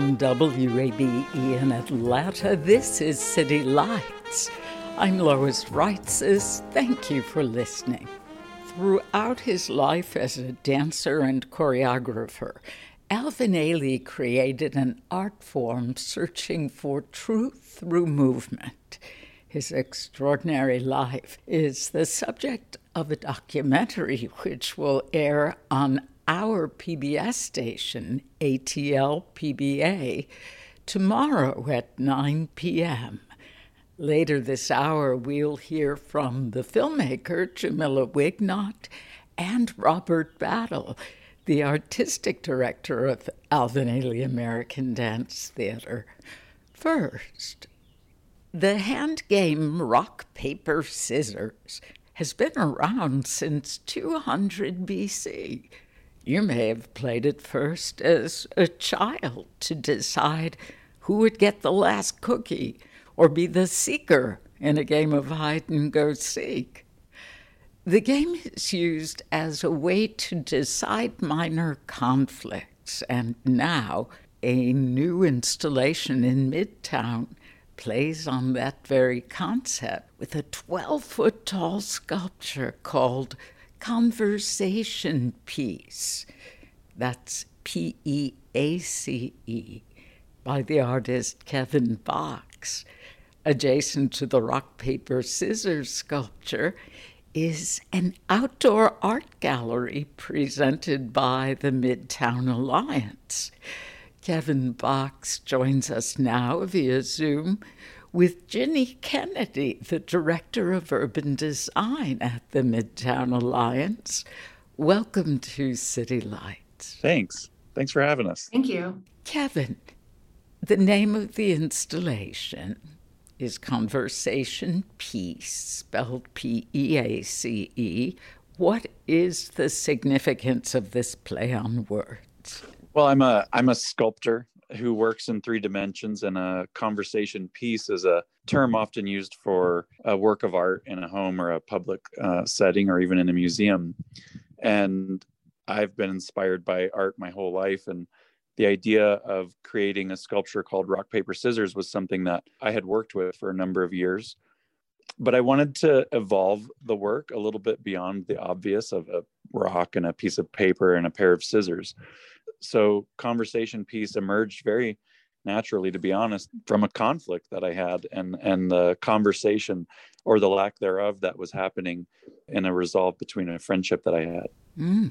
From WABE in Atlanta, this is City Lights. I'm Lois Reitzes. Thank you for listening. Throughout his life as a dancer and choreographer, Alvin Ailey created an art form searching for truth through movement. His extraordinary life is the subject of a documentary which will air on our PBS station, ATL PBA, tomorrow at 9 p.m. Later this hour, we'll hear from the filmmaker Jamila Wignot and Robert Battle, the artistic director of Alvin Ailey American Dance Theater. First, the hand game rock, paper, scissors has been around since 200 BC. You may have played it first as a child to decide who would get the last cookie or be the seeker in a game of hide and go seek. The game is used as a way to decide minor conflicts, and now a new installation in Midtown plays on that very concept with a 12 foot tall sculpture called conversation piece. That's P E A C E by the artist Kevin Box. Adjacent to the rock, paper, scissors sculpture is an outdoor art gallery presented by the Midtown Alliance. Kevin Box joins us now via Zoom with Ginny Kennedy, the Director of Urban Design at the Midtown Alliance. Welcome to City Lights. Thanks. Thanks for having us. Thank you. Kevin, the name of the installation is Conversation Peace, spelled P E A C E. What is the significance of this play on words? Well, I'm a I'm a sculptor who works in three dimensions, and a conversation piece is a term often used for a work of art in a home or a public uh, setting or even in a museum. And I've been inspired by art my whole life, and the idea of creating a sculpture called Rock Paper Scissors was something that I had worked with for a number of years. But I wanted to evolve the work a little bit beyond the obvious of a rock and a piece of paper and a pair of scissors so conversation piece emerged very naturally to be honest from a conflict that i had and and the conversation or the lack thereof that was happening in a resolve between a friendship that i had. Mm.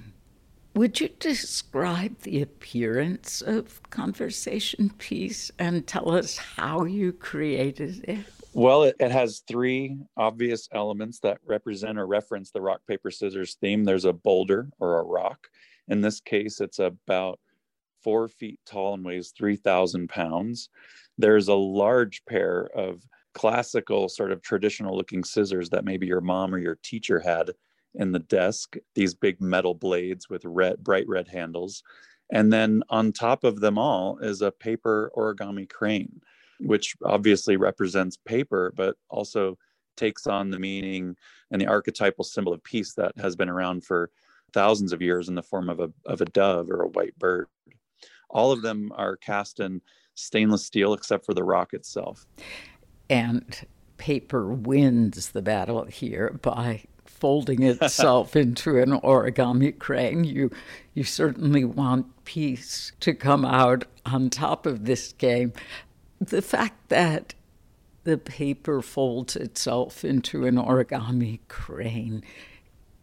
would you describe the appearance of conversation piece and tell us how you created it? Well it, it has three obvious elements that represent or reference the rock paper scissors theme. There's a boulder or a rock. In this case, it's about four feet tall and weighs 3,000 pounds. There's a large pair of classical, sort of traditional looking scissors that maybe your mom or your teacher had in the desk, these big metal blades with red, bright red handles. And then on top of them all is a paper origami crane, which obviously represents paper, but also takes on the meaning and the archetypal symbol of peace that has been around for thousands of years in the form of a, of a dove or a white bird. All of them are cast in stainless steel except for the rock itself. And paper wins the battle here by folding itself into an origami crane. You, you certainly want peace to come out on top of this game. The fact that the paper folds itself into an origami crane,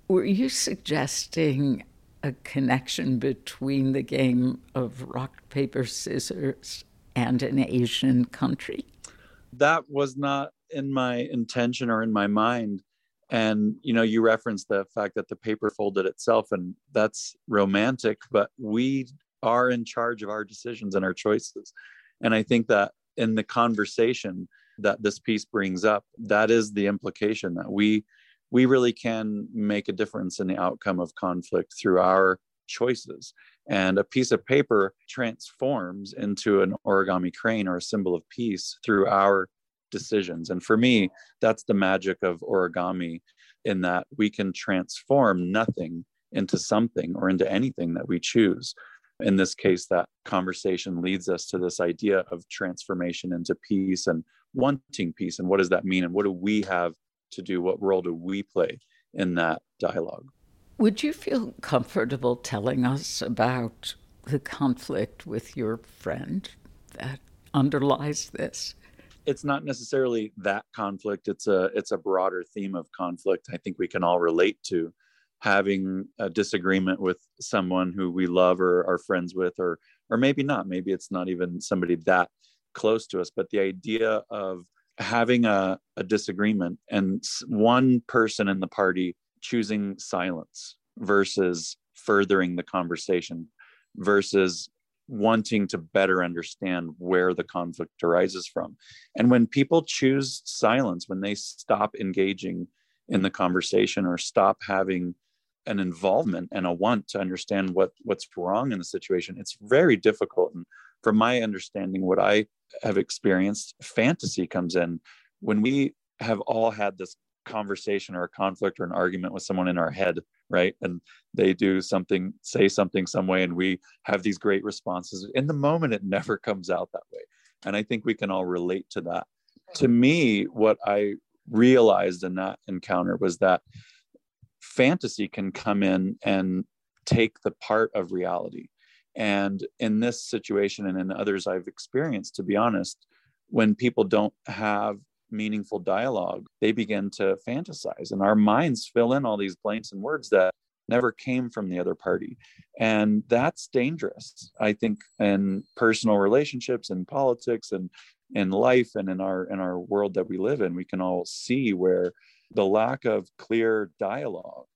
were you suggesting a connection between the game of rock, paper, scissors and an Asian country? That was not in my intention or in my mind. And you know, you referenced the fact that the paper folded itself, and that's romantic, but we are in charge of our decisions and our choices. And I think that in the conversation that this piece brings up, that is the implication that we we really can make a difference in the outcome of conflict through our choices. And a piece of paper transforms into an origami crane or a symbol of peace through our decisions. And for me, that's the magic of origami in that we can transform nothing into something or into anything that we choose. In this case, that conversation leads us to this idea of transformation into peace and wanting peace. And what does that mean? And what do we have to do? What role do we play in that dialogue? Would you feel comfortable telling us about the conflict with your friend that underlies this? It's not necessarily that conflict. It's a it's a broader theme of conflict. I think we can all relate to having a disagreement with someone who we love or are friends with, or or maybe not. Maybe it's not even somebody that close to us. But the idea of having a, a disagreement and one person in the party choosing silence versus furthering the conversation versus wanting to better understand where the conflict arises from. And when people choose silence, when they stop engaging in the conversation or stop having an involvement and a want to understand what what's wrong in the situation, it's very difficult. And from my understanding, what I have experienced, fantasy comes in when we have all had this conversation or a conflict or an argument with someone in our head, right? And they do something, say something some way, and we have these great responses. In the moment, it never comes out that way. And I think we can all relate to that. To me, what I realized in that encounter was that fantasy can come in and take the part of reality. And in this situation and in others I've experienced, to be honest, when people don't have meaningful dialogue, they begin to fantasize and our minds fill in all these blanks and words that never came from the other party. And that's dangerous, I think, in personal relationships and politics and in life and in our in our world that we live in. We can all see where the lack of clear dialogue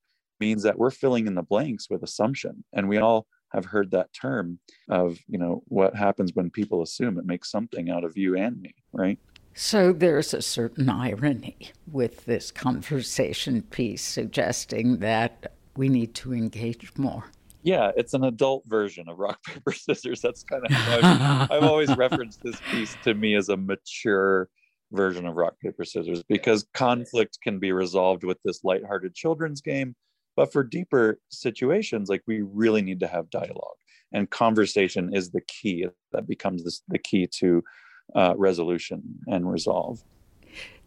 means that we're filling in the blanks with assumption. And we all have heard that term of, you know, what happens when people assume it makes something out of you and me, right? So there's a certain irony with this conversation piece suggesting that we need to engage more. Yeah, it's an adult version of rock, paper, scissors. That's kind of I've, I've always referenced this piece to me as a mature version of rock, paper, scissors because conflict can be resolved with this lighthearted children's game. But for deeper situations, like we really need to have dialogue and conversation is the key that becomes this, the key to uh, resolution and resolve.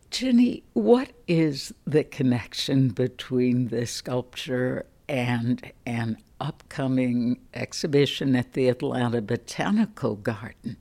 Ginny, what is the connection between this sculpture and an upcoming exhibition at the Atlanta Botanical Garden?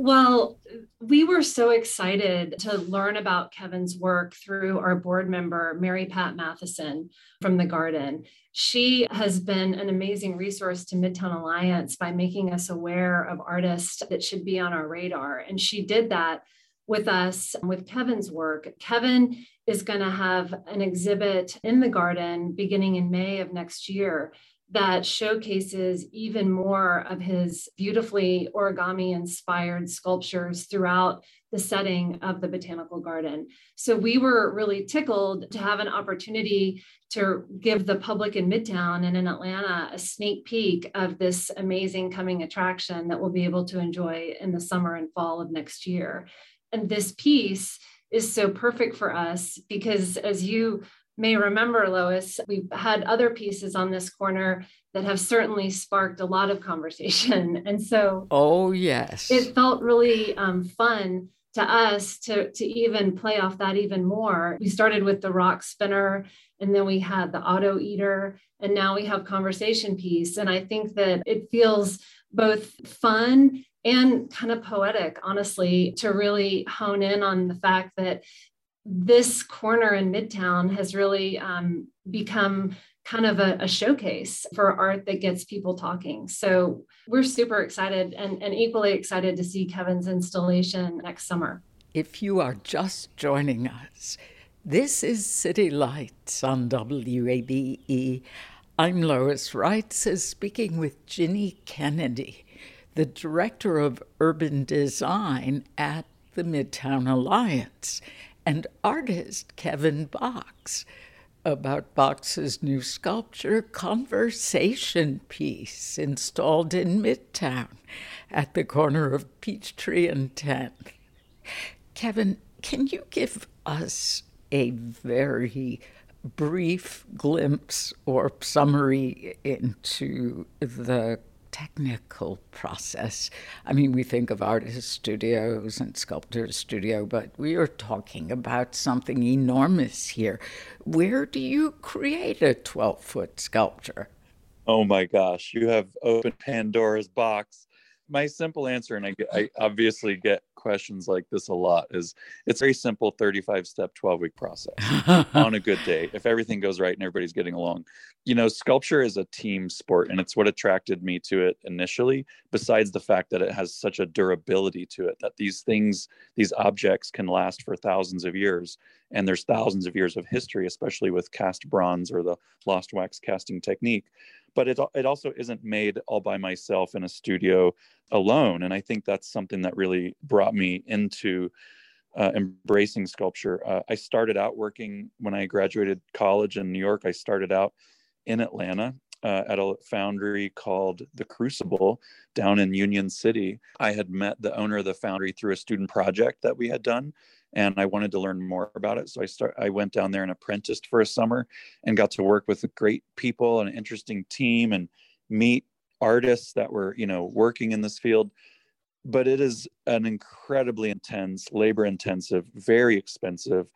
Well, we were so excited to learn about Kevin's work through our board member, Mary Pat Matheson from the garden. She has been an amazing resource to Midtown Alliance by making us aware of artists that should be on our radar. And she did that with us with Kevin's work. Kevin is going to have an exhibit in the garden beginning in May of next year that showcases even more of his beautifully origami inspired sculptures throughout the setting of the botanical garden. So we were really tickled to have an opportunity to give the public in Midtown and in Atlanta a sneak peek of this amazing coming attraction that we'll be able to enjoy in the summer and fall of next year. And this piece is so perfect for us because as you may remember, Lois, we've had other pieces on this corner that have certainly sparked a lot of conversation. And so, oh, yes, it felt really um, fun to us to, to even play off that even more. We started with the rock spinner and then we had the auto eater and now we have conversation piece. And I think that it feels both fun and kind of poetic, honestly, to really hone in on the fact that this corner in Midtown has really um, become kind of a, a, showcase for art that gets people talking. So we're super excited and, and equally excited to see Kevin's installation next summer. If you are just joining us, this is City Lights on WABE. I'm Lois Reitzes speaking with Ginny Kennedy, the Director of Urban Design at the Midtown Alliance, and artist Kevin Box about Box's new sculpture conversation piece installed in Midtown at the corner of Peachtree and 10th. Kevin, can you give us a very brief glimpse or summary into the technical process. I mean, we think of artist studios and sculptor studio, but we are talking about something enormous here. Where do you create a 12 foot sculpture? Oh my gosh, you have opened Pandora's box my simple answer, and I, I obviously get questions like this a lot, is it's a very simple 35 step, 12 week process on a good day. If everything goes right and everybody's getting along, you know, sculpture is a team sport, and it's what attracted me to it initially. Besides the fact that it has such a durability to it, that these things, these objects can last for thousands of years, and there's thousands of years of history, especially with cast bronze or the lost wax casting technique but it, it also isn't made all by myself in a studio alone. And I think that's something that really brought me into uh, embracing sculpture. Uh, I started out working when I graduated college in New York. I started out in Atlanta uh, at a foundry called The Crucible down in Union City. I had met the owner of the foundry through a student project that we had done and I wanted to learn more about it. So I start I went down there and apprenticed for a summer and got to work with great people and an interesting team and meet artists that were, you know, working in this field. But it is an incredibly intense, labor intensive, very expensive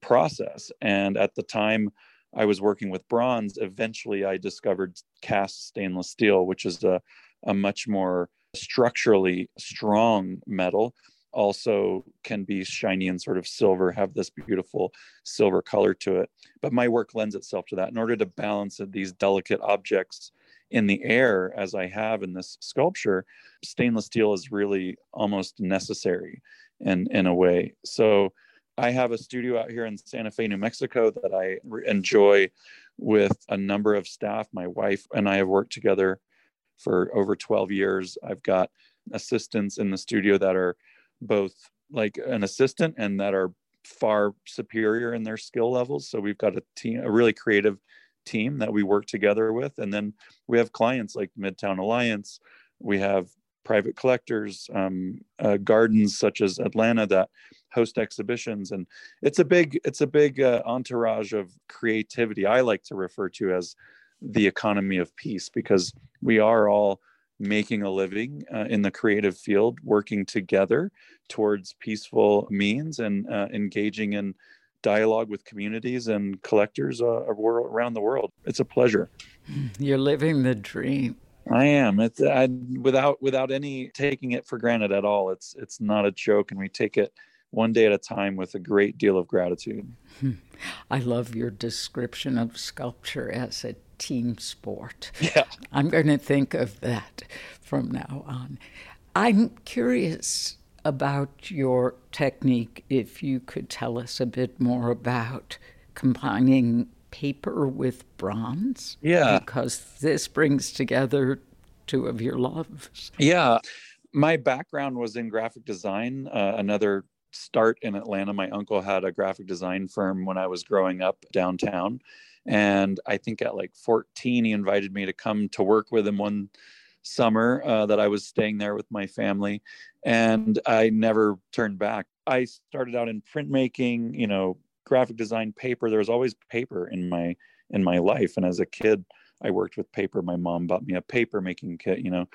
process. And at the time I was working with bronze, eventually I discovered cast stainless steel, which is a, a much more structurally strong metal also can be shiny and sort of silver, have this beautiful silver color to it. But my work lends itself to that. In order to balance these delicate objects in the air, as I have in this sculpture, stainless steel is really almost necessary in, in a way. So I have a studio out here in Santa Fe, New Mexico that I enjoy with a number of staff. My wife and I have worked together for over 12 years. I've got assistants in the studio that are both like an assistant and that are far superior in their skill levels. So we've got a team, a really creative team that we work together with. And then we have clients like Midtown Alliance. We have private collectors, um, uh, gardens such as Atlanta that host exhibitions, and it's a big it's a big uh, entourage of creativity. I like to refer to as the economy of peace because we are all making a living uh, in the creative field, working together towards peaceful means and uh, engaging in dialogue with communities and collectors uh, around the world. It's a pleasure. You're living the dream. I am. It's I, without without any taking it for granted at all. It's it's not a joke, and we take it one day at a time with a great deal of gratitude. I love your description of sculpture as a team sport. Yeah. I'm going to think of that from now on. I'm curious about your technique, if you could tell us a bit more about combining paper with bronze. Yeah. Because this brings together two of your loves. Yeah. My background was in graphic design. Uh, another start in Atlanta. My uncle had a graphic design firm when I was growing up downtown. And I think at like 14, he invited me to come to work with him one summer uh, that I was staying there with my family. And I never turned back. I started out in printmaking, you know, graphic design, paper. There was always paper in my in my life. And as a kid, I worked with paper. My mom bought me a paper making kit, you know.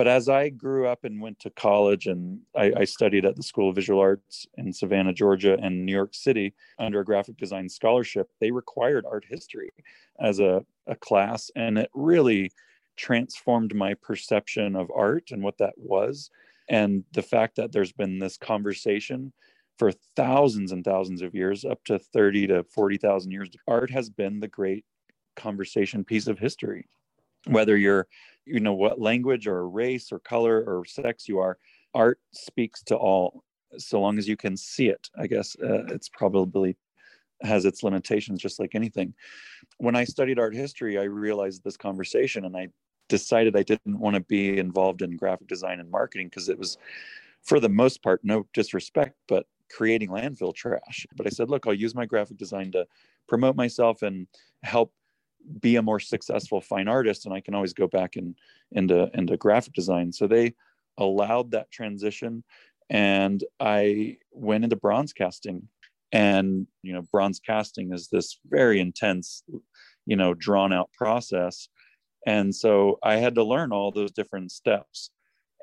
But as I grew up and went to college and I, I, studied at the School of Visual Arts in Savannah, Georgia, and New York City under a graphic design scholarship, they required art history as a, a class. And it really transformed my perception of art and what that was. And the fact that there's been this conversation for thousands and thousands of years, up to 30 to 40,000 years, art has been the great conversation piece of history. Whether you're, you know, what language or race or color or sex you are, art speaks to all so long as you can see it. I guess uh, it's probably has its limitations just like anything. When I studied art history, I realized this conversation and I decided I didn't want to be involved in graphic design and marketing because it was for the most part no disrespect but creating landfill trash. But I said, look, I'll use my graphic design to promote myself and help be a more successful fine artist. And I can always go back and into into uh, uh, graphic design. So they allowed that transition, and I went into bronze casting. And you know, bronze casting is this very intense, you know, drawn out process. And so I had to learn all those different steps.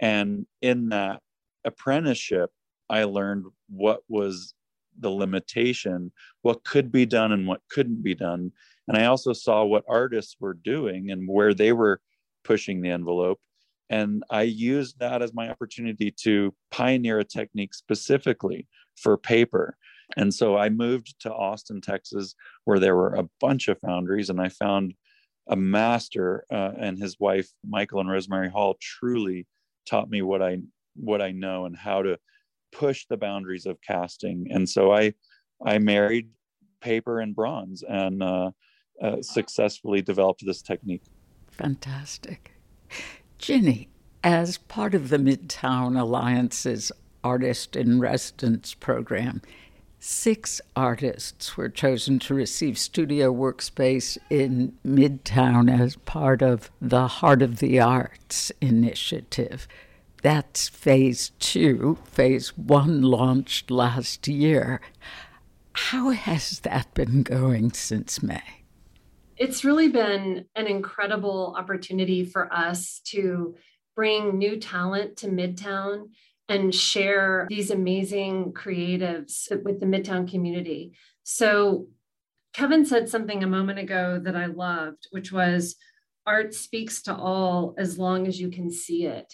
And in that apprenticeship, I learned what was the limitation, what could be done and what couldn't be done. And I also saw what artists were doing and where they were pushing the envelope. And I used that as my opportunity to pioneer a technique specifically for paper. And so I moved to Austin, Texas, where there were a bunch of foundries, and I found a master uh, and his wife, Michael and Rosemary Hall, truly taught me what I what I know and how to push the boundaries of casting. And so I I married paper and bronze and uh, uh, successfully developed this technique. Fantastic. Ginny, as part of the Midtown Alliance's Artist in Residence program, six artists were chosen to receive studio workspace in Midtown as part of the Heart of the Arts initiative. That's phase two. Phase one launched last year. How has that been going since May? It's really been an incredible opportunity for us to bring new talent to Midtown and share these amazing creatives with the Midtown community. So, Kevin said something a moment ago that I loved, which was art speaks to all as long as you can see it.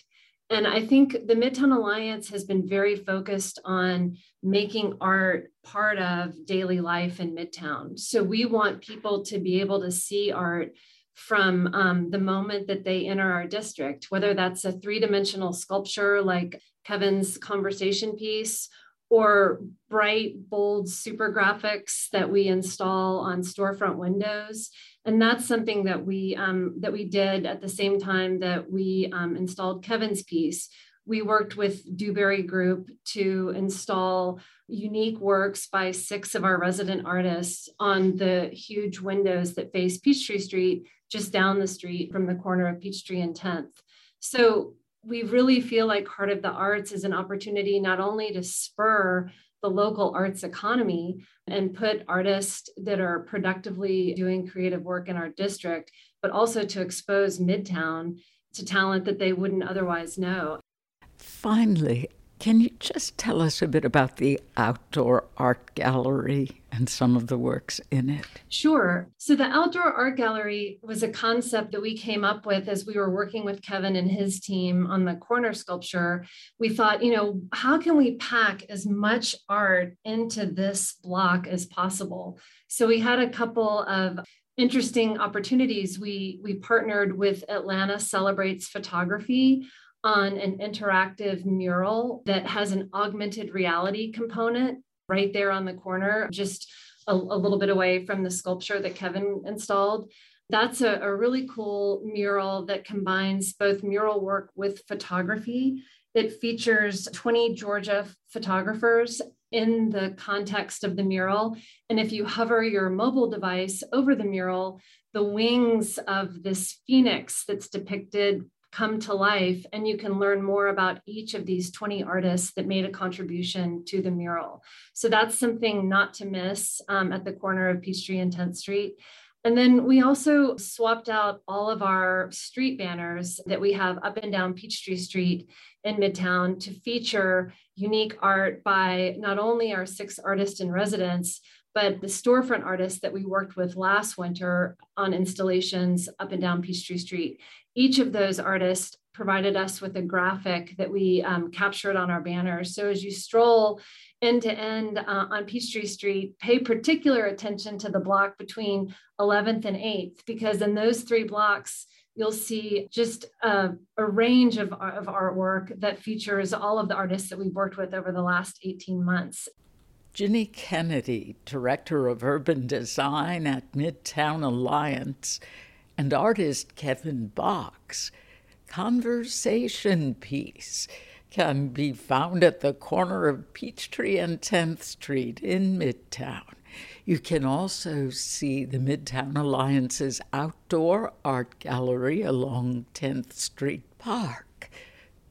And I think the Midtown Alliance has been very focused on making art part of daily life in Midtown. So we want people to be able to see art from um, the moment that they enter our district, whether that's a three dimensional sculpture like Kevin's conversation piece or bright, bold super graphics that we install on storefront windows and that's something that we um, that we did at the same time that we um, installed Kevin's piece. We worked with Dewberry Group to install unique works by six of our resident artists on the huge windows that face Peachtree Street, just down the street from the corner of Peachtree and 10th. So we really feel like Heart of the Arts is an opportunity not only to spur the local arts economy and put artists that are productively doing creative work in our district, but also to expose Midtown to talent that they wouldn't otherwise know. Finally, can you just tell us a bit about the outdoor art gallery and some of the works in it? Sure. So, the outdoor art gallery was a concept that we came up with as we were working with Kevin and his team on the corner sculpture. We thought, you know, how can we pack as much art into this block as possible? So, we had a couple of interesting opportunities. We, we partnered with Atlanta Celebrates Photography on an interactive mural that has an augmented reality component right there on the corner, just a, a little bit away from the sculpture that Kevin installed. That's a, a really cool mural that combines both mural work with photography. It features 20 Georgia photographers in the context of the mural. And if you hover your mobile device over the mural, the wings of this phoenix that's depicted come to life and you can learn more about each of these 20 artists that made a contribution to the mural. So that's something not to miss um, at the corner of Peachtree and 10th Street. And then we also swapped out all of our street banners that we have up and down Peachtree Street in Midtown to feature unique art by not only our six artists in residence, but the storefront artists that we worked with last winter on installations up and down Peachtree Street. Each of those artists provided us with a graphic that we um, captured on our banners. So as you stroll end to end uh, on Peachtree Street, pay particular attention to the block between 11th and 8th, because in those three blocks, you'll see just a, a range of, of artwork that features all of the artists that we've worked with over the last 18 months. Ginny Kennedy, Director of Urban Design at Midtown Alliance, and artist Kevin Box. Conversation Piece can be found at the corner of Peachtree and 10th Street in Midtown. You can also see the Midtown Alliance's outdoor art gallery along 10th Street Park.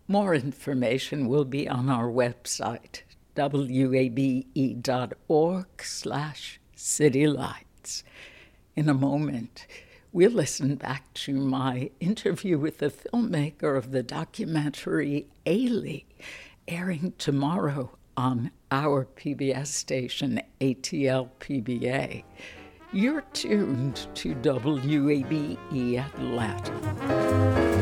More information will be on our website, wabe.org slash citylights. In a moment, we'll listen back to my interview with the filmmaker of the documentary Ailey, airing tomorrow on our PBS station, ATL PBA. You're tuned to WABE Atlanta.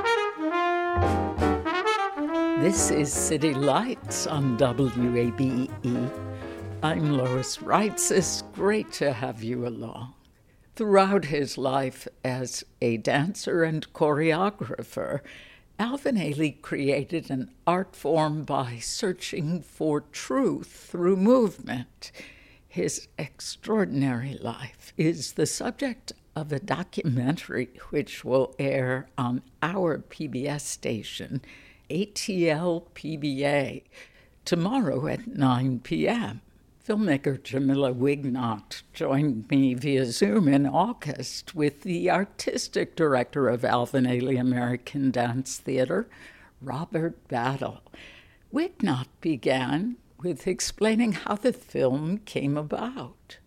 This is City Lights on WABE. I'm Lois Reitzes. It's great to have you along. Throughout his life as a dancer and choreographer, Alvin Ailey created an art form by searching for truth through movement. His extraordinary life is the subject of a documentary which will air on our PBS station ATL PBA tomorrow at 9 p.m. Filmmaker Jamila Wignot joined me via Zoom in August with the artistic director of Alvin Ailey American Dance Theater, Robert Battle. Wignot began with explaining how the film came about.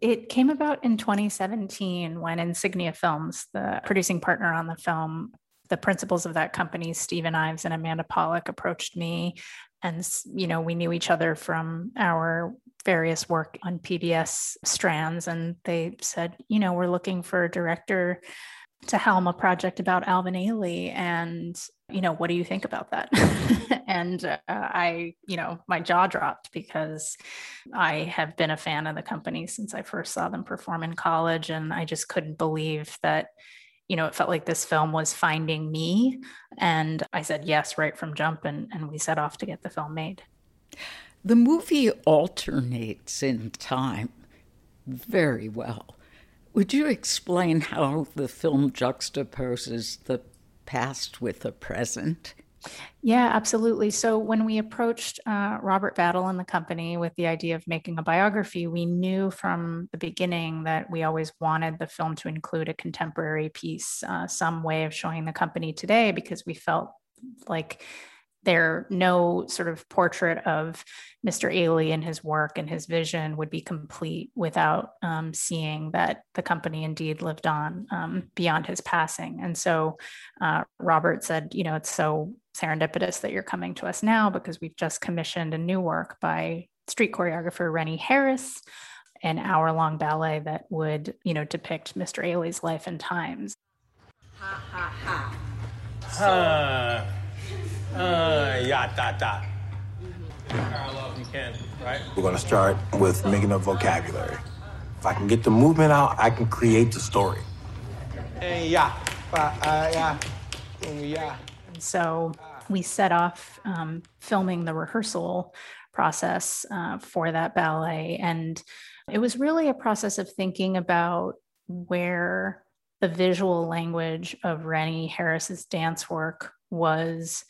It came about in 2017 when Insignia Films, the producing partner on the film, the principals of that company, Stephen Ives and Amanda Pollak, approached me. And, you know, we knew each other from our various work on PBS strands. And they said, you know, we're looking for a director to helm a project about Alvin Ailey. And, you know, what do you think about that? and uh, I, you know, my jaw dropped because I have been a fan of the company since I first saw them perform in college. And I just couldn't believe that you know, it felt like this film was finding me. And I said yes right from jump, and, and we set off to get the film made. The movie alternates in time very well. Would you explain how the film juxtaposes the past with the present? Yeah, absolutely. So when we approached uh, Robert Battle and the company with the idea of making a biography, we knew from the beginning that we always wanted the film to include a contemporary piece, uh, some way of showing the company today, because we felt like there no sort of portrait of Mr. Ailey and his work and his vision would be complete without um, seeing that the company indeed lived on um, beyond his passing. And so uh, Robert said, you know, it's so serendipitous that you're coming to us now because we've just commissioned a new work by street choreographer Rennie Harris, an hour long ballet that would, you know, depict Mr. Ailey's life and times. Ha ha ha. Uh, uh, ya da da. Parallel if you can, right? We're gonna start with making a vocabulary. If I can get the movement out, I can create the story. Hey, yeah, uh, yeah, yeah. So we set off um, filming the rehearsal process uh, for that ballet. And it was really a process of thinking about where the visual language of Rennie Harris's dance work was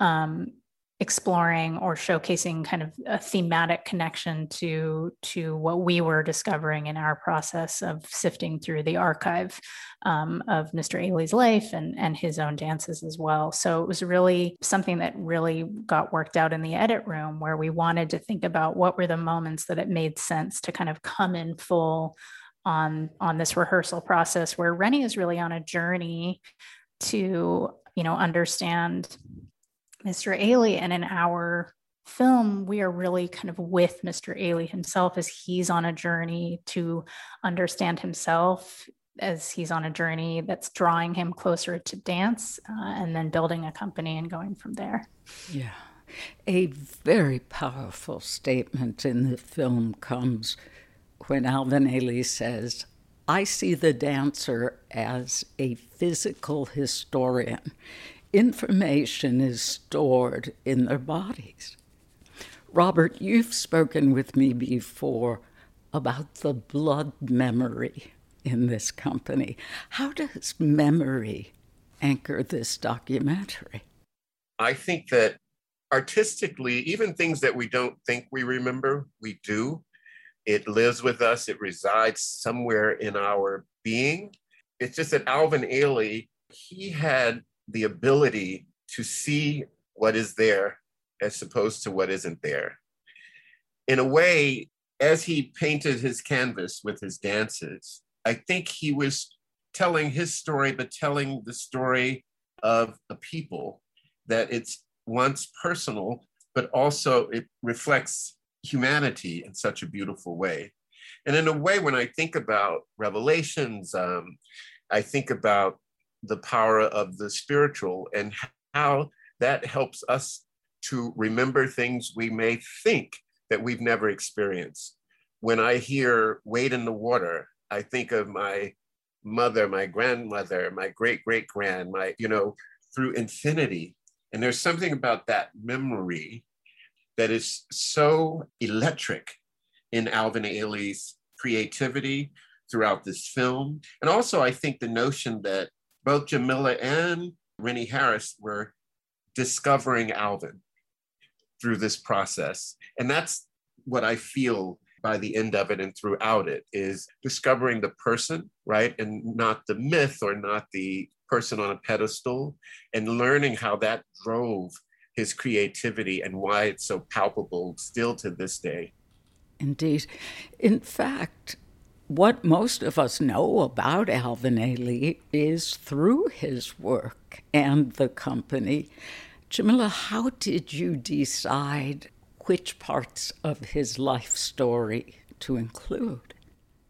um, exploring or showcasing kind of a thematic connection to to what we were discovering in our process of sifting through the archive um, of Mr. Ailey's life and and his own dances as well. So it was really something that really got worked out in the edit room where we wanted to think about what were the moments that it made sense to kind of come in full on on this rehearsal process where Rennie is really on a journey to you know understand Mr. Ailey and in our film we are really kind of with Mr. Ailey himself as he's on a journey to understand himself as he's on a journey that's drawing him closer to dance uh, and then building a company and going from there. Yeah. A very powerful statement in the film comes when Alvin Ailey says, I see the dancer as a physical historian. Information is stored in their bodies. Robert, you've spoken with me before about the blood memory in this company. How does memory anchor this documentary? I think that artistically, even things that we don't think we remember, we do. It lives with us, it resides somewhere in our being. It's just that Alvin Ailey, he had the ability to see what is there as opposed to what isn't there. In a way, as he painted his canvas with his dances, I think he was telling his story, but telling the story of a people that it's once personal, but also it reflects humanity in such a beautiful way. And in a way, when I think about revelations, um, I think about the power of the spiritual and how that helps us to remember things we may think that we've never experienced. When I hear wade in the water, I think of my mother, my grandmother, my great great grand, my, you know, through infinity. And there's something about that memory that is so electric in Alvin Ailey's creativity throughout this film. And also, I think the notion that both Jamila and Rennie Harris were discovering Alvin through this process. And that's what I feel by the end of it and throughout it is discovering the person, right? And not the myth or not the person on a pedestal, and learning how that drove his creativity and why it's so palpable still to this day. Indeed. In fact, what most of us know about Alvin Ailey is through his work and the company. Jamila, how did you decide which parts of his life story to include?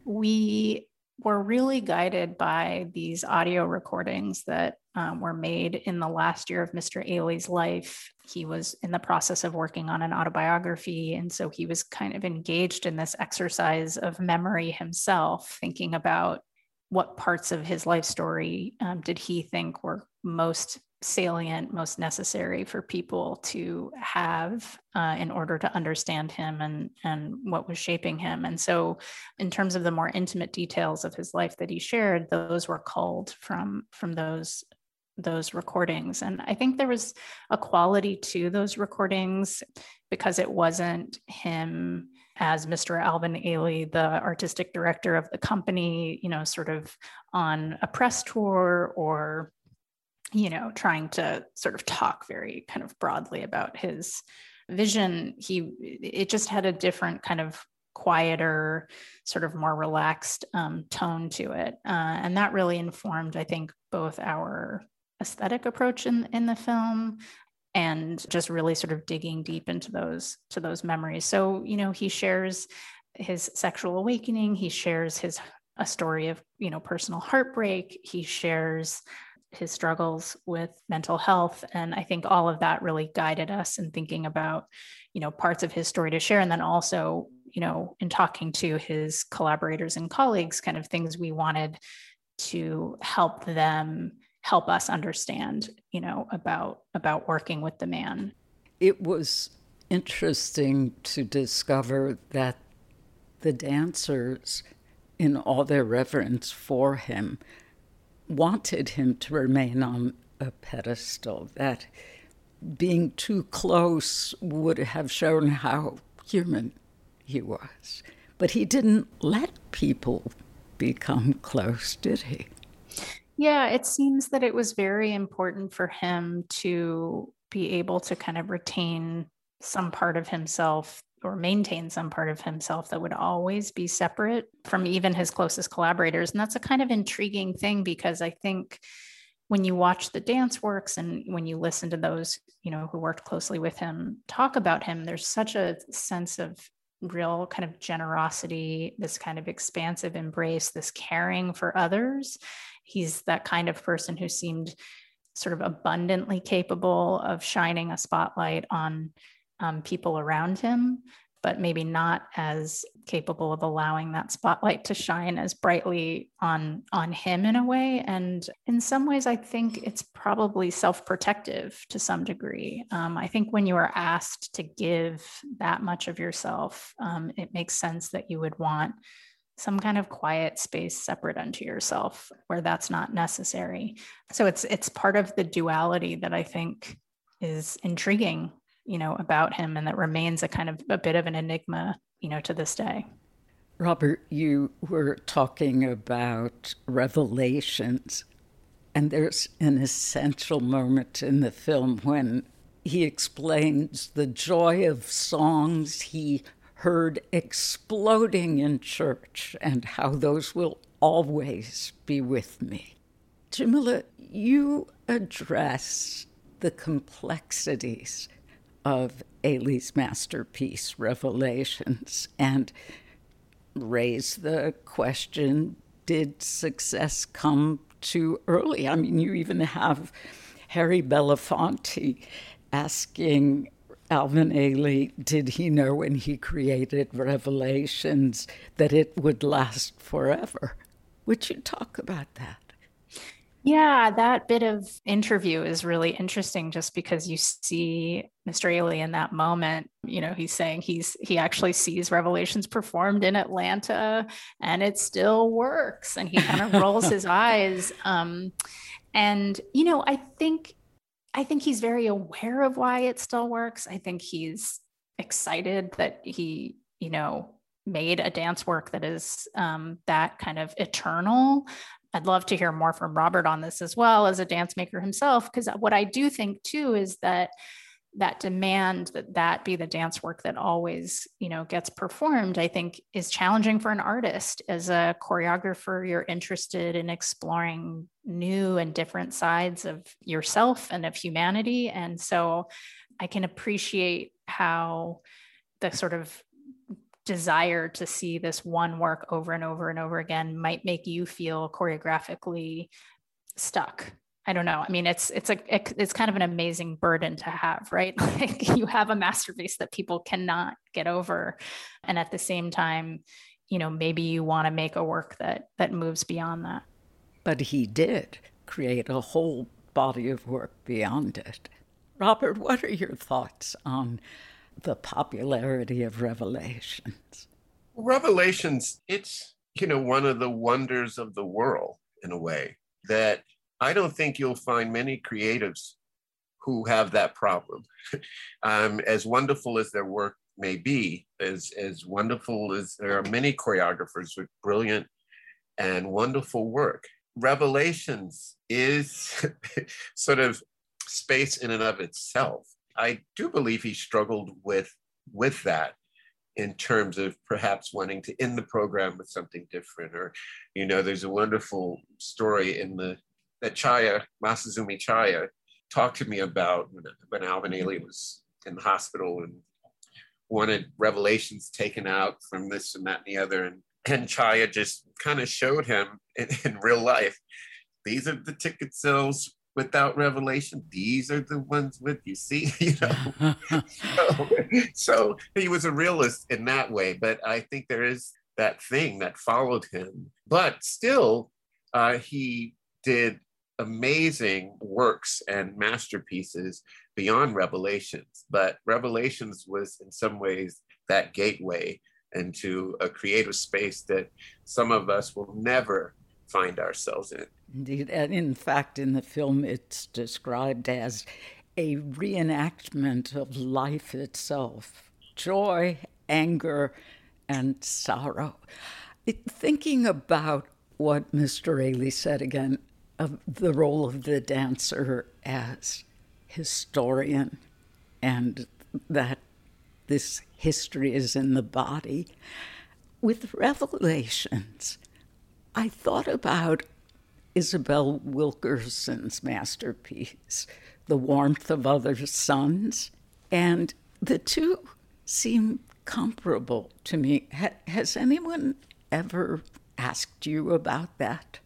We were really guided by these audio recordings that um, were made in the last year of Mr. Ailey's life. He was in the process of working on an autobiography. And so he was kind of engaged in this exercise of memory himself, thinking about what parts of his life story um, did he think were most salient, most necessary for people to have uh, in order to understand him and and what was shaping him. And so, in terms of the more intimate details of his life that he shared, those were culled from from those those recordings. And I think there was a quality to those recordings because it wasn't him as Mr. Alvin Ailey, the artistic director of the company, you know, sort of on a press tour or you know, trying to sort of talk very kind of broadly about his vision. He, it just had a different kind of quieter, sort of more relaxed um, tone to it. Uh, and that really informed, I think, both our aesthetic approach in, in the film and just really sort of digging deep into those to those memories. So, you know, he shares his sexual awakening, he shares his a story of, you know, personal heartbreak, he shares his struggles with mental health. And I think all of that really guided us in thinking about, you know, parts of his story to share. And then also, you know, in talking to his collaborators and colleagues, kind of things we wanted to help them help us understand, you know, about about working with the man. It was interesting to discover that the dancers, in all their reverence for him, wanted him to remain on a pedestal, that being too close would have shown how human he was. But he didn't let people become close, did he? Yeah, it seems that it was very important for him to be able to kind of retain some part of himself or maintain some part of himself that would always be separate from even his closest collaborators. And that's a kind of intriguing thing because I think when you watch the dance works and when you listen to those, you know, who worked closely with him talk about him, there's such a sense of real kind of generosity, this kind of expansive embrace, this caring for others. He's that kind of person who seemed sort of abundantly capable of shining a spotlight on um, people around him, but maybe not as capable of allowing that spotlight to shine as brightly on on him in a way. And in some ways, I think it's probably self-protective to some degree. Um, I think when you are asked to give that much of yourself, um, it makes sense that you would want some kind of quiet space separate unto yourself where that's not necessary so it's it's part of the duality that i think is intriguing you know, about him and that remains a kind of a bit of an enigma, you know, to this day. Robert, you were talking about revelations, and there's an essential moment in the film when he explains the joy of songs he heard exploding in church and how those will always be with me. Jamila, you address the complexities of Ailey's masterpiece, Revelations, and raise the question did success come too early? I mean, you even have Harry Belafonte asking Alvin Ailey, did he know when he created Revelations that it would last forever? Would you talk about that? Yeah, that bit of interview is really interesting just because you see Mr. Ailey in that moment. You know, he's saying he's he actually sees Revelations performed in Atlanta and it still works. And he kind of rolls his eyes. Um, and, you know, I think I think he's very aware of why it still works. I think he's excited that he, you know, made a dance work that is um, that kind of eternal I'd love to hear more from Robert on this as well as a dance maker himself, because what I do think too is that that demand that that be the dance work that always you know gets performed i think is challenging for an artist. As a choreographer you're interested in exploring new and different sides of yourself and of humanity. And so i can appreciate how the sort of desire to see this one work over and over and over again might make you feel choreographically stuck. I don't know. I mean it's it's a it's kind of an amazing burden to have right? Like you have a masterpiece that people cannot get over. And at the same time you know maybe you want to make a work that that moves beyond that. But he did create a whole body of work beyond it. Robert what are your thoughts on the popularity of Revelations? Revelations, it's, you know, one of the wonders of the world in a way that I don't think you'll find many creatives who have that problem. um, as wonderful as their work may be, as, as wonderful as there are many choreographers with brilliant and wonderful work. Revelations is sort of space in and of itself I do believe he struggled with with that in terms of perhaps wanting to end the program with something different or you know there's a wonderful story in the that chaya masazumi chaya talked to me about when, when alvin ailey was in the hospital and wanted revelations taken out from this and that and the other. And and chaya just kind of showed him in, in real life these are the ticket sales without revelation. These are the ones with you see, you know. so, so he was a realist in that way, but I think there is that thing that followed him. But still, uh, he did amazing works and masterpieces beyond Revelations. But Revelations was, in some ways, that gateway into a creative space that some of us will never find ourselves in. Indeed. And in fact, in the film, it's described as a reenactment of life itself joy, anger, and sorrow. It, thinking about what Mr. Ailey said again of the role of the dancer as historian and that this history is in the body. With Revelations, I thought about Isabel Wilkerson's masterpiece, The Warmth of Other Suns, and the two seem comparable to me. Ha- has anyone ever asked you about that?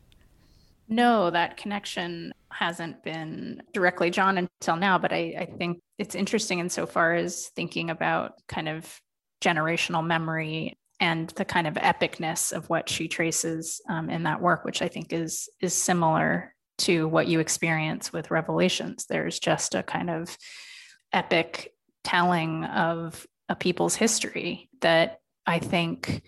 No, that connection hasn't been directly John until now, but I, I think it's interesting insofar as thinking about kind of generational memory and the kind of epicness of what she traces um, in that work, which I think is is similar to what you experience with Revelations. There's just a kind of epic telling of a people's history that I think,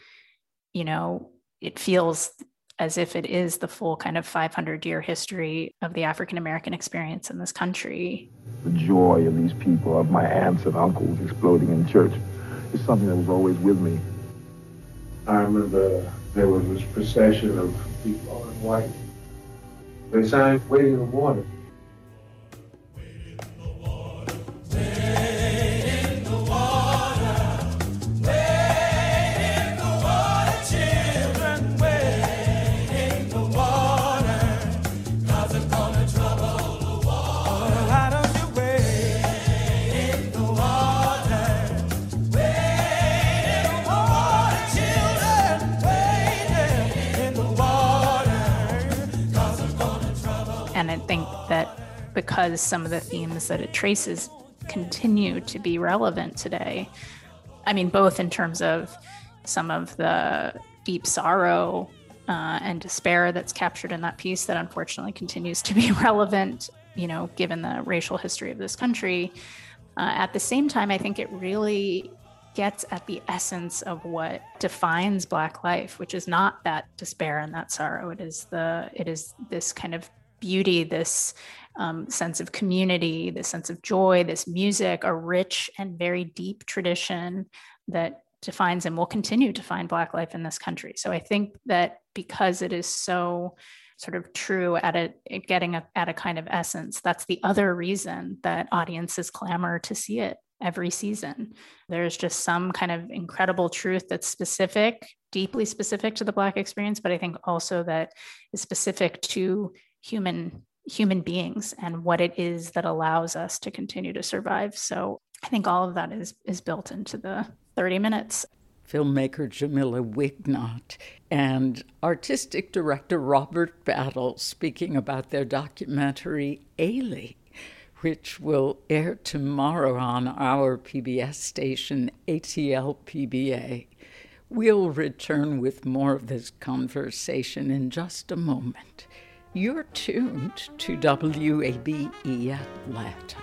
you know, it feels as if it is the full kind of 500 year history of the African American experience in this country. The joy of these people, of my aunts and uncles exploding in church, is something that was always with me. I remember there was this procession of people in white. They sang Waiting in the Water. Because some of the themes that it traces continue to be relevant today. I mean, both in terms of some of the deep sorrow uh, and despair that's captured in that piece that unfortunately continues to be relevant, you know, given the racial history of this country. Uh, at the same time, I think it really gets at the essence of what defines Black life, which is not that despair and that sorrow. It is the it is this kind of beauty, this um, sense of community, this sense of joy, this music, a rich and very deep tradition that defines and will continue to define Black life in this country. So I think that because it is so sort of true at a getting a, at a kind of essence, that's the other reason that audiences clamor to see it every season. There's just some kind of incredible truth that's specific, deeply specific to the Black experience, but I think also that is specific to human human beings and what it is that allows us to continue to survive. So I think all of that is is built into the 30 minutes. Filmmaker Jamila Wignot and artistic director Robert Battle speaking about their documentary Ailey, which will air tomorrow on our PBS station ATL PBA. We'll return with more of this conversation in just a moment. You're tuned to WABE Atlanta.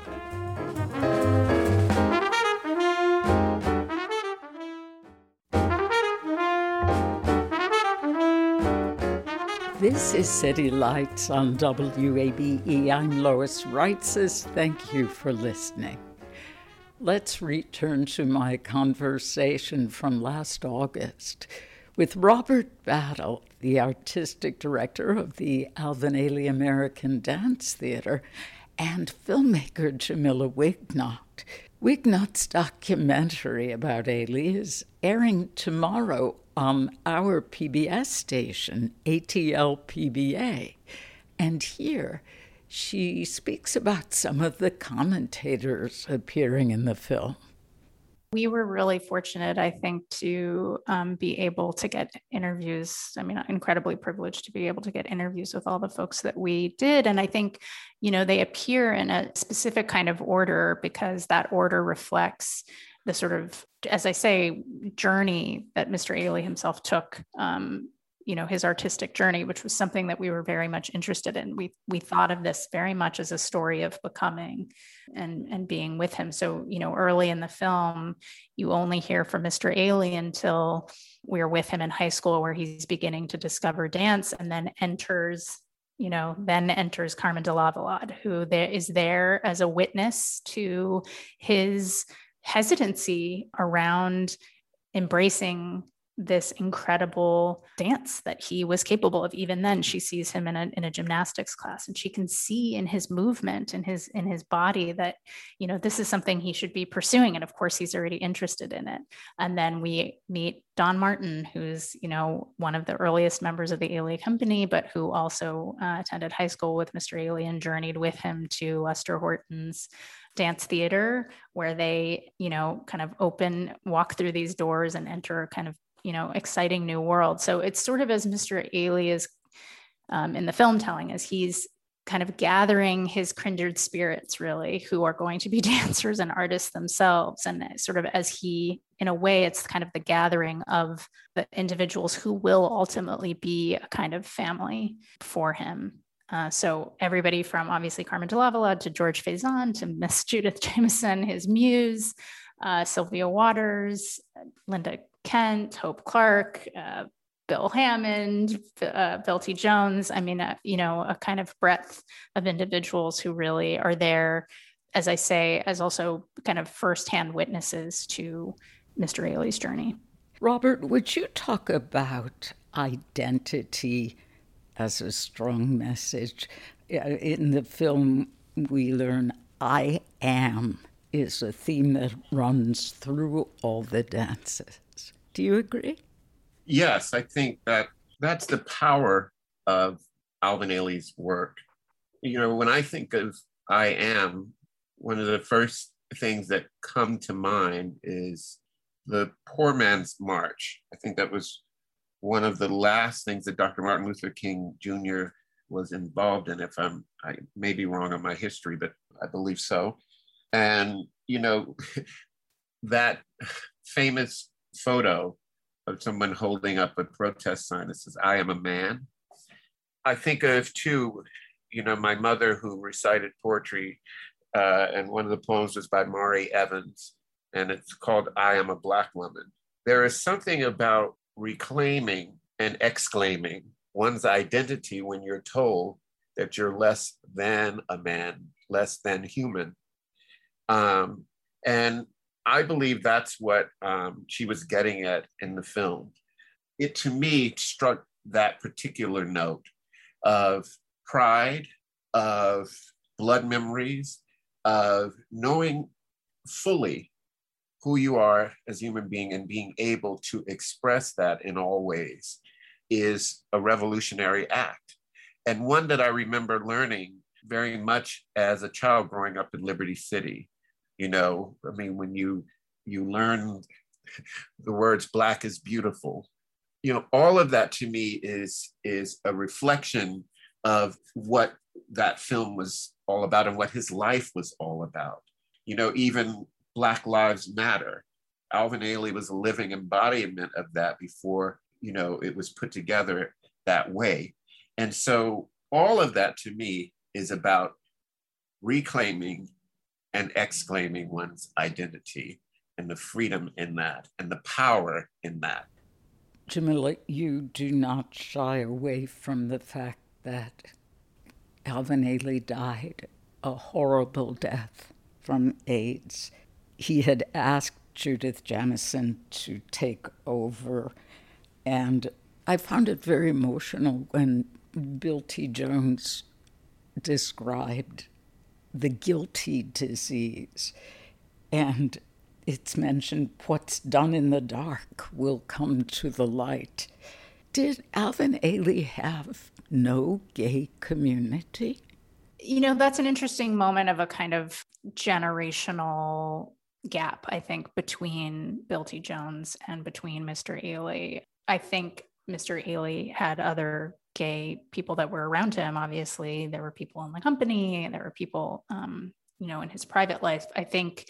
This is City Lights on WABE. I'm Lois Reitzes. Thank you for listening. Let's return to my conversation from last August with Robert Battle, the artistic director of the Alvin Ailey American Dance Theater, and filmmaker Jamila Wignot. Wignot's documentary about Ailey is airing tomorrow on our PBS station, ATL PBA. And here she speaks about some of the commentators appearing in the film. We were really fortunate, I think, to um, be able to get interviews. I mean, incredibly privileged to be able to get interviews with all the folks that we did. And I think, you know, they appear in a specific kind of order because that order reflects the sort of, as I say, journey that Mr. Ailey himself took um, you know his artistic journey which was something that we were very much interested in we we thought of this very much as a story of becoming and and being with him so you know early in the film you only hear from Mr. Ailey until we're with him in high school where he's beginning to discover dance and then enters you know then enters Carmen de Lavallade who there is there as a witness to his hesitancy around embracing this incredible dance that he was capable of. Even then she sees him in a, in a gymnastics class and she can see in his movement in his in his body that you know this is something he should be pursuing. And of course he's already interested in it. And then we meet don martin who's you know one of the earliest members of the Ailey company but who also uh, attended high school with mr Ailey and journeyed with him to lester horton's dance theater where they you know kind of open walk through these doors and enter kind of you know exciting new world. So it's sort of as mr Ailey is um, in the film telling as he's kind of gathering his kindred spirits really who are going to be dancers and artists themselves. And sort of as he in a way it's kind of the gathering of the individuals who will ultimately be a kind of family for him. Uh, so everybody from obviously Carmen de Lavallade to George Faison to Miss Judith Jamison, his muse, uh, Sylvia Waters, Linda Kent, Hope Clark, uh, Bill Hammond, uh, Bill T. Jones. I mean, uh, you know, a kind of breadth of individuals who really are there, as I say, as also kind of firsthand witnesses to Mr. Ailey's journey. Robert, would you talk about identity as a strong message? In the film, we learn I am is a theme that runs through all the dances. Do you agree? Yes, I think that that's the power of Alvin Ailey's work. You know, when I think of I am, one of the first things that come to mind is the Poor Man's March. I think that was one of the last things that Dr. Martin Luther King Jr. was involved in. If I'm, I may be wrong on my history, but I believe so. And, you know, that famous photo of someone holding up a protest sign that says, I am a man. I think of too, you know, my mother who recited poetry, uh, and one of the poems was by Mari Evans, and it's called I Am a Black Woman. There is something about reclaiming and exclaiming one's identity when you're told that you're less than a man, less than human. Um, and I believe that's what um, she was getting at in the film. It to me struck that particular note of pride, of blood memories, of knowing fully who you are as human being and being able to express that in all ways is a revolutionary act. And one that I remember learning very much as a child growing up in Liberty City you know i mean when you you learn the words black is beautiful you know all of that to me is is a reflection of what that film was all about and what his life was all about. You know even black lives matter alvin ailey was a living embodiment of that before you know it was put together that way. And so all of that to me is about reclaiming and exclaiming one's identity and the freedom in that and the power in that. Jamila, you do not shy away from the fact that Alvin Ailey died a horrible death from AIDS. He had asked Judith Jamison to take over, and I found it very emotional when Bill T. Jones described the guilty disease. And it's mentioned what's done in the dark will come to the light. Did Alvin Ailey have no gay community? You know, that's an interesting moment of a kind of generational gap, I think, between Bill T. Jones and between Mr. Ailey. I think Mr. Ailey had other gay people that were around him. Obviously, there were people in the company, there were people, um, you know, in his private life. I think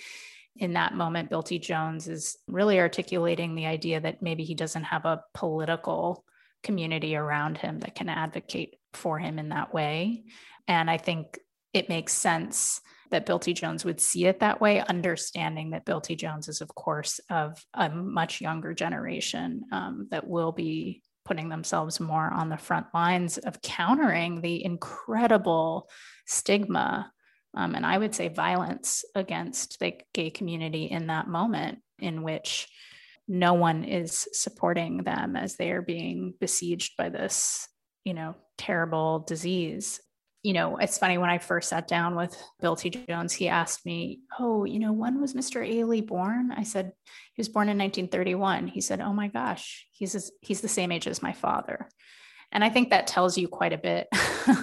in that moment, Bill T. Jones is really articulating the idea that maybe he doesn't have a political community around him that can advocate for him in that way. And I think it makes sense that Bill T. Jones would see it that way, understanding that Bill T. Jones is, of course, of a much younger generation um, that will be putting themselves more on the front lines of countering the incredible stigma um, and I would say violence against the gay community in that moment, in which no one is supporting them as they are being besieged by this, you know, terrible disease. You know, it's funny when I first sat down with Bill T. Jones, he asked me, Oh, you know, when was Mr. Ailey born? I said, He was born in 1931. He said, Oh my gosh, he's, he's the same age as my father. And I think that tells you quite a bit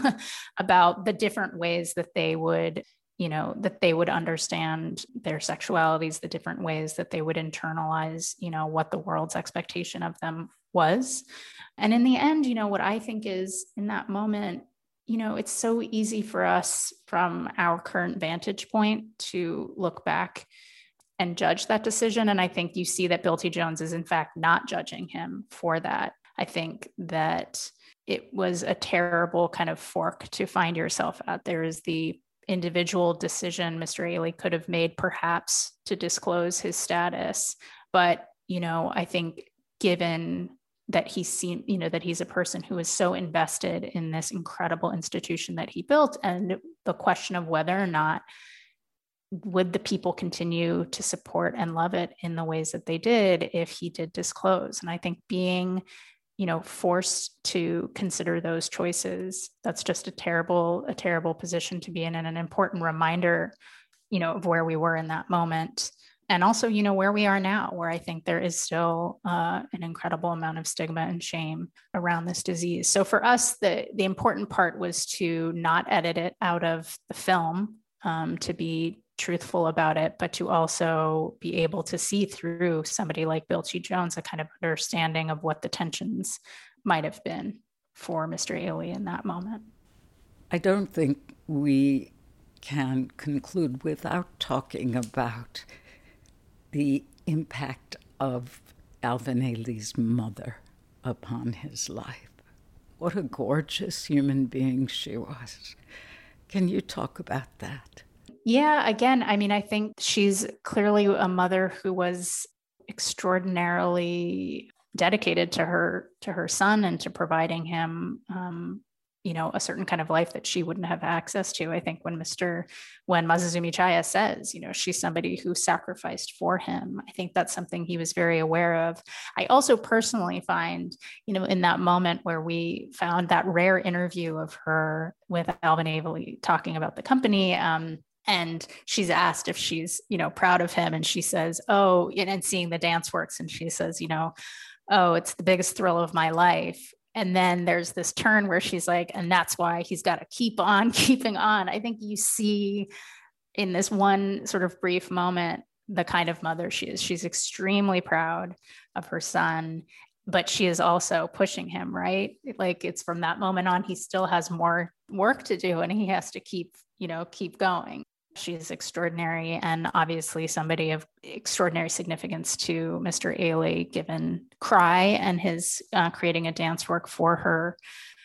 about the different ways that they would, you know, that they would understand their sexualities, the different ways that they would internalize, you know, what the world's expectation of them was. And in the end, you know, what I think is in that moment, you know, it's so easy for us from our current vantage point to look back and judge that decision. And I think you see that Bill T. Jones is, in fact, not judging him for that. I think that it was a terrible kind of fork to find yourself at. There is the individual decision Mr. Ailey could have made, perhaps, to disclose his status. But, you know, I think given that he's seen, you know, that he's a person who is so invested in this incredible institution that he built, and the question of whether or not would the people continue to support and love it in the ways that they did if he did disclose. And I think being you know forced to consider those choices that's just a terrible a terrible position to be in and an important reminder you know of where we were in that moment and also you know where we are now where i think there is still uh, an incredible amount of stigma and shame around this disease so for us the the important part was to not edit it out of the film um, to be truthful about it, but to also be able to see through somebody like Bill T. Jones a kind of understanding of what the tensions might have been for Mr. Ailey in that moment. I don't think we can conclude without talking about the impact of Alvin Ailey's mother upon his life. What a gorgeous human being she was. Can you talk about that? Yeah, again, I mean, I think she's clearly a mother who was extraordinarily dedicated to her to her son and to providing him um, you know a certain kind of life that she wouldn't have access to. I think when mr when masazumi chaya says you know she's somebody who sacrificed for him i think that's something he was very aware of. I also personally find you know in that moment where we found that rare interview of her with alvin ailey talking about the company um, and she's asked if she's you know proud of him and she says oh and seeing the dance works and she says you know oh it's the biggest thrill of my life and then there's this turn where she's like and that's why he's got to keep on keeping on. I think you see in this one sort of brief moment the kind of mother she is. She's extremely proud of her son but she is also pushing him right? Like it's from that moment on he still has more work to do and he has to keep you know keep going She's extraordinary and obviously somebody of extraordinary significance to Mr. Ailey, given Cry and his uh, creating a dance work for her.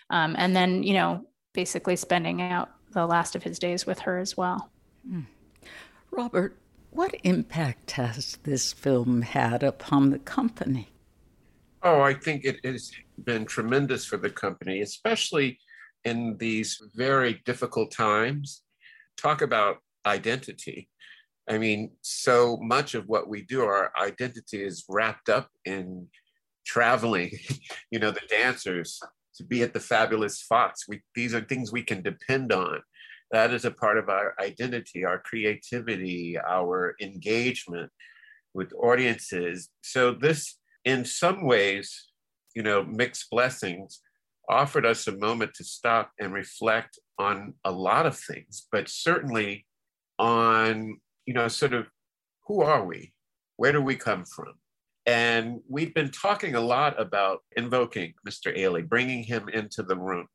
Um, and then, you know, basically spending out the last of his days with her as well. Mm. Robert, what impact has this film had upon the company? Oh, I think it has been tremendous for the company, especially in these very difficult times. Talk about identity. I mean, so much of what we do, our identity is wrapped up in traveling, you know, the dancers, to be at the fabulous Fox. We, these are things we can depend on. That is a part of our identity, our creativity, our engagement with audiences. So this, in some ways, you know, mixed blessings offered us a moment to stop and reflect on a lot of things, but certainly on, you know, sort of who are we? Where do we come from? And we've been talking a lot about invoking Mr. Ailey, bringing him into the room,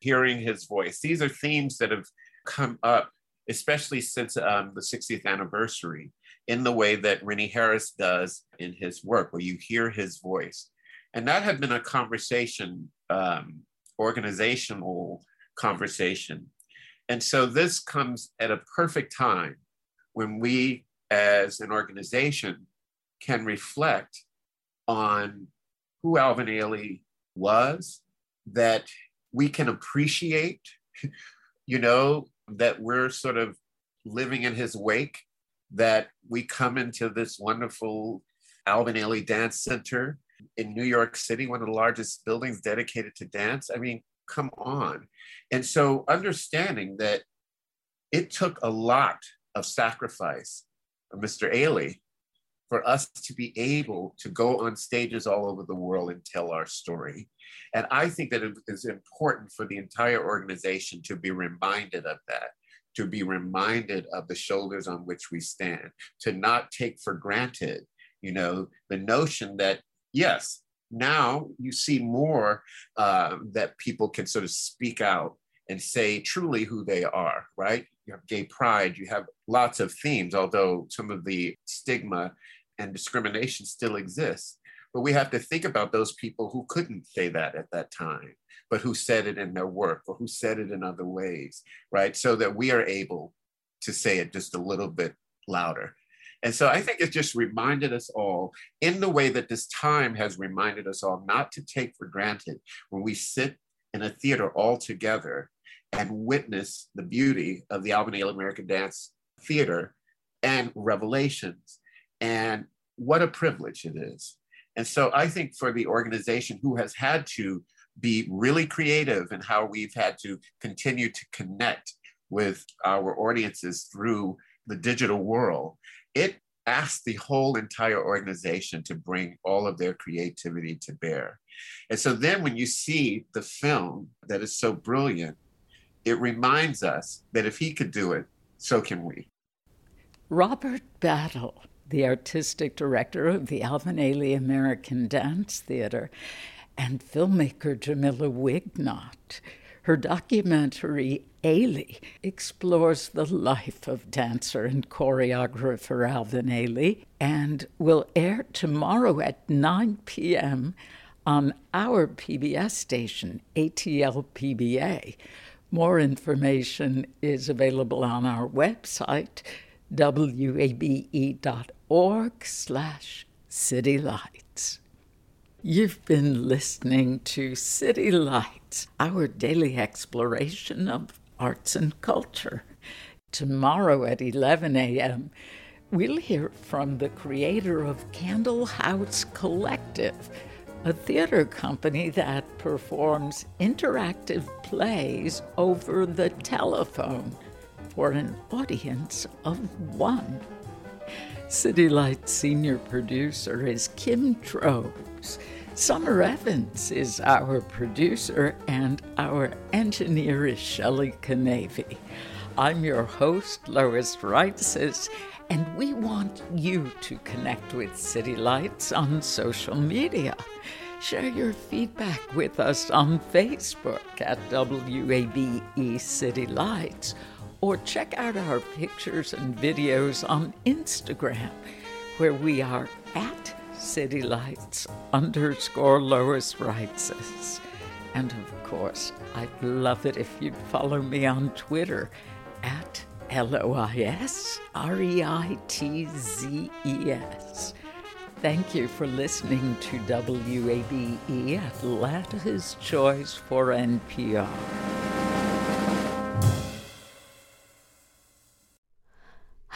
hearing his voice. These are themes that have come up, especially since um, the 60th anniversary, in the way that Rennie Harris does in his work, where you hear his voice. And that had been a conversation, um, organizational conversation. And so this comes at a perfect time when we, as an organization, can reflect on who Alvin Ailey was, that we can appreciate, you know, that we're sort of living in his wake, that we come into this wonderful Alvin Ailey Dance Center in New York City, one of the largest buildings dedicated to dance. I mean, come on. And so understanding that it took a lot of sacrifice of Mr. Ailey for us to be able to go on stages all over the world and tell our story. And I think that it is important for the entire organization to be reminded of that, to be reminded of the shoulders on which we stand, to not take for granted, you know, the notion that, yes, now you see more uh, that people can sort of speak out and say truly who they are, right? You have gay pride, you have lots of themes, although some of the stigma and discrimination still exists. But we have to think about those people who couldn't say that at that time, but who said it in their work or who said it in other ways, right? So that we are able to say it just a little bit louder. And so I think it just reminded us all in the way that this time has reminded us all not to take for granted when we sit in a theater all together and witness the beauty of the Ailey American Dance Theater and Revelations and what a privilege it is. And so I think for the organization who has had to be really creative in how we've had to continue to connect with our audiences through the digital world, it asked the whole entire organization to bring all of their creativity to bear. And so then when you see the film that is so brilliant, it reminds us that if he could do it, so can we. Robert Battle the artistic director of the Alvin Ailey American Dance Theater, and filmmaker Jamila Wignot. Her documentary, Ailey, explores the life of dancer and choreographer Alvin Ailey and will air tomorrow at 9 p.m. on our PBS station, ATL PBA. More information is available on our website, wabe.org slash City Lights. You've been listening to City Lights, our daily exploration of arts and culture. Tomorrow at 11 a.m., we'll hear from the creator of Candle House Collective, a theater company that performs interactive plays over the telephone for an audience of one. City Light senior producer is Kim Drobes. Summer Evans is our producer, and our engineer is Shelley Canavy. I'm your host, Lois Reitzes, and we want you to connect with City Lights on social media. Share your feedback with us on Facebook at WABE City Lights or check out our pictures and videos on Instagram, where we are at City Lights underscore Lois Reitzes. And of course, I'd love it if you'd follow me on Twitter at L O I S R E I T Z E S. Thank you for listening to WABE Atlanta's Choice for NPR.